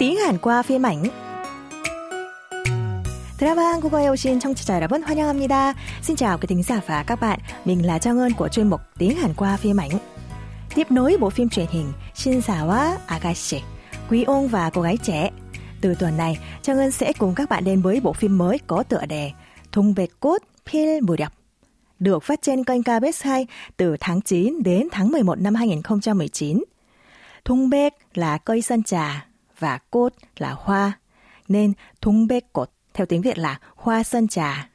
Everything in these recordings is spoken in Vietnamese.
tiếng Hàn qua phim ảnh. Drama 한국어에 오신 청취자 여러분 환영합니다. Xin chào quý thính giả và các bạn. Mình là Trang Ơn của chuyên mục Tiếng Hàn qua phim ảnh. Tiếp nối bộ phim truyền hình Shinsawa Agashi, Quý ông và cô gái trẻ. Từ tuần này, Trang Ơn sẽ cùng các bạn đến với bộ phim mới có tựa đề Thung Bệt Cốt Pil Mùa Đập được phát trên kênh KBS 2 từ tháng 9 đến tháng 11 năm 2019. Thung bét là cây sơn trà và cốt là hoa, nên thúng bê cột theo tiếng Việt là hoa sơn trà.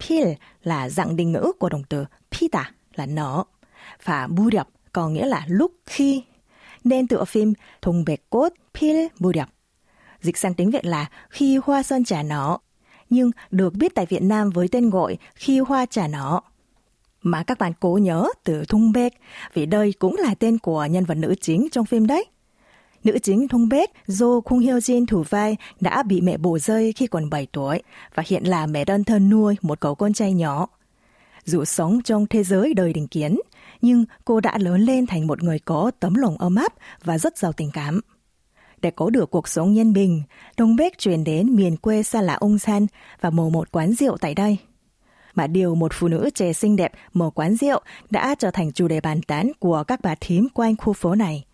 Pil là dạng định ngữ của động từ pita là nở và bu đập có nghĩa là lúc khi. Nên tựa phim Thùng bê cốt Pil bu đập. Dịch sang tiếng Việt là khi hoa sơn trà nở, nhưng được biết tại Việt Nam với tên gọi khi hoa trà nở mà các bạn cố nhớ từ Thung Bek vì đây cũng là tên của nhân vật nữ chính trong phim đấy. Nữ chính Thung bết do Kung Hyo Jin thủ vai đã bị mẹ bổ rơi khi còn 7 tuổi và hiện là mẹ đơn thân nuôi một cậu con trai nhỏ. Dù sống trong thế giới đời đình kiến, nhưng cô đã lớn lên thành một người có tấm lòng ấm áp và rất giàu tình cảm. Để có được cuộc sống nhân bình, Đông Bếc chuyển đến miền quê xa lạ Ung San và mở một quán rượu tại đây. Mà điều một phụ nữ trẻ xinh đẹp mở quán rượu đã trở thành chủ đề bàn tán của các bà thím quanh khu phố này.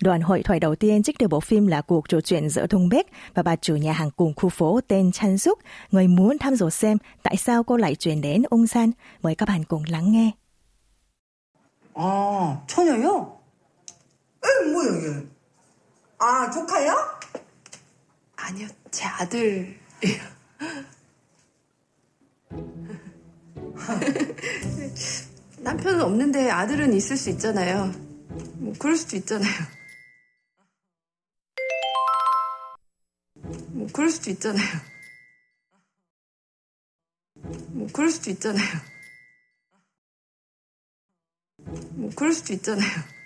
Đoàn hội thoại đầu tiên trích từ bộ phim là cuộc trò chuyện giữa Thông Bếch và bà chủ nhà hàng cùng khu phố tên Chan Suk, người muốn thăm dò xem tại sao cô lại chuyển đến Ung San. Mời các bạn cùng lắng nghe. 아, 처녀요? 에, 뭐야, 이게? 아, 조카요? 아니요, 제 아들이요. 남편은 없는데 아들은 있을 수 있잖아요. 뭐 그럴 수도 있잖아요. 뭐 그럴 수도 있잖아요. 뭐 그럴 수도 있잖아요. 뭐 그럴 수도 있잖아요.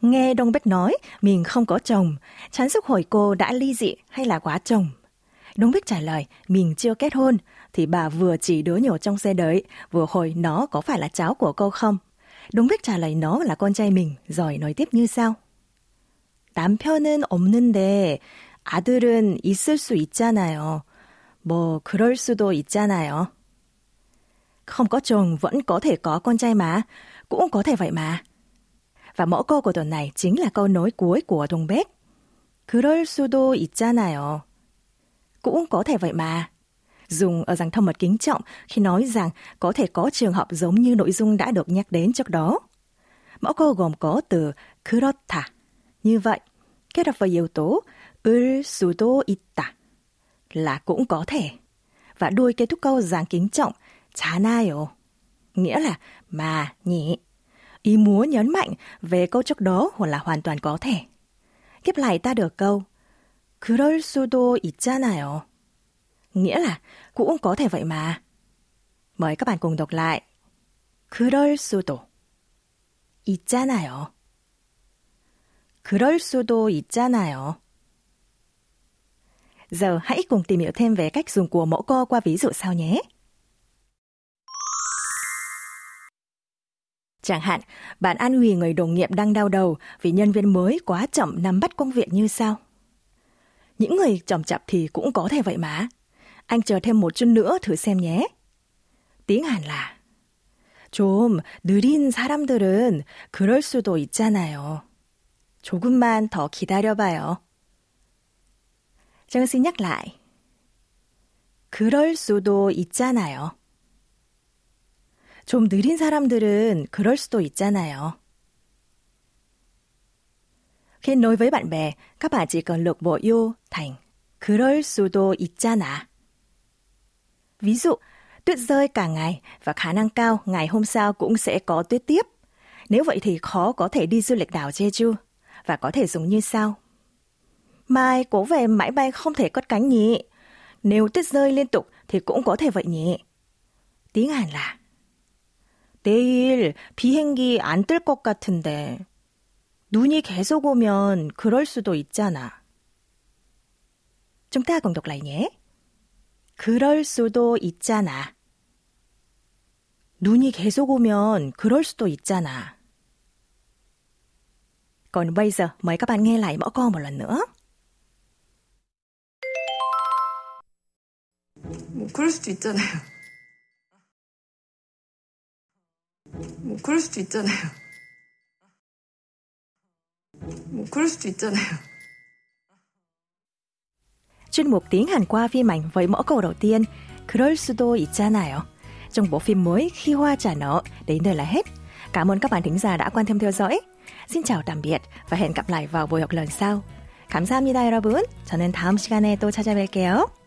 Nghe Đông Bách nói mình không có chồng, chán sức hỏi cô đã ly dị hay là quá chồng. Đông Bách trả lời mình chưa kết hôn, thì bà vừa chỉ đứa nhỏ trong xe đợi, vừa hỏi nó có phải là cháu của cô không. Đông Bách trả lời nó là con trai mình, rồi nói tiếp như sau. 남편은 없는데 아들은 있을 수 있잖아요. 뭐 그럴 수도 있잖아요. Không có chồng vẫn có thể có con trai mà, cũng có thể vậy mà. Và mẫu câu của tuần này chính là câu nối cuối của Đông Bách. 그럴 수도 있잖아요. Cũng có thể vậy mà. Dùng ở dạng thân mật kính trọng khi nói rằng có thể có trường hợp giống như nội dung đã được nhắc đến trước đó. Mẫu câu gồm có từ 그렇다, như vậy, kết hợp với yếu tố 을 수도 있다, là cũng có thể. Và đuôi kết thúc câu dạng kính trọng 잖아요, nghĩa là mà nhỉ. Ý muốn nhấn mạnh về câu trước đó hoặc là hoàn toàn có thể. Kiếp lại ta được câu 그럴 수도 있잖아요. Nghĩa là cũng có thể vậy mà. Mời các bạn cùng đọc lại. 그럴 수도 있잖아요. 그럴 수도 있잖아요. Giờ hãy cùng tìm hiểu thêm về cách dùng của mẫu câu qua ví dụ sau nhé. Chẳng hạn, bạn an ủi người đồng nghiệp đang đau đầu vì nhân viên mới quá chậm nắm bắt công việc như sau. Những người chậm chạp thì cũng có thể vậy mà. Anh chờ thêm một chút nữa thử xem nhé. tiếng Hàn là 좀 느린 사람들은 그럴 수도 있잖아요. 조금만 더 기다려봐요. Trang xin nhắc lại. 그럴 수도 있잖아요. 좀 느린 사람들은 그럴 수도 있잖아요. Khi nói với bạn bè, các bạn chỉ cần lược bộ yêu thành 그럴 수도 있잖아. Ví dụ, tuyết rơi cả ngày và khả năng cao ngày hôm sau cũng sẽ có tuyết tiếp. Nếu vậy thì khó có thể đi du lịch đảo Jeju và có thể dùng như sau. Mai cố về máy bay không thể cất cánh nhỉ? Nếu tuyết rơi liên tục thì cũng có thể vậy nhỉ? tiếng Hàn là 내일 비행기 안 뜰 것 같은데 눈이 계속 오면 그럴 수도 있잖아. Chúng ta cùng đọc lại nhé. 그럴 수도 있잖아. 눈이 계속 오면 그럴 수도 있잖아. Còn bây giờ mời các bạn nghe lại mẫu câu một lần nữa. 뭐 그럴 수도 있잖아요. 뭐 그럴 수도 있잖아요. 뭐 그럴 수도 있잖아요. Chuyên mục tiếng Hàn qua phim ảnh với mẫu câu đầu tiên 그럴 수도 있잖아요. Trong bộ phim mới Khi hoa trả nở đến đây là hết. Cảm ơn các bạn thính giả đã quan tâm theo dõi. Xin chào tạm biệt và hẹn gặp lại vào buổi học lần sau. 감사합니다, 여러분. 저는 다음 시간에 또 찾아뵐게요.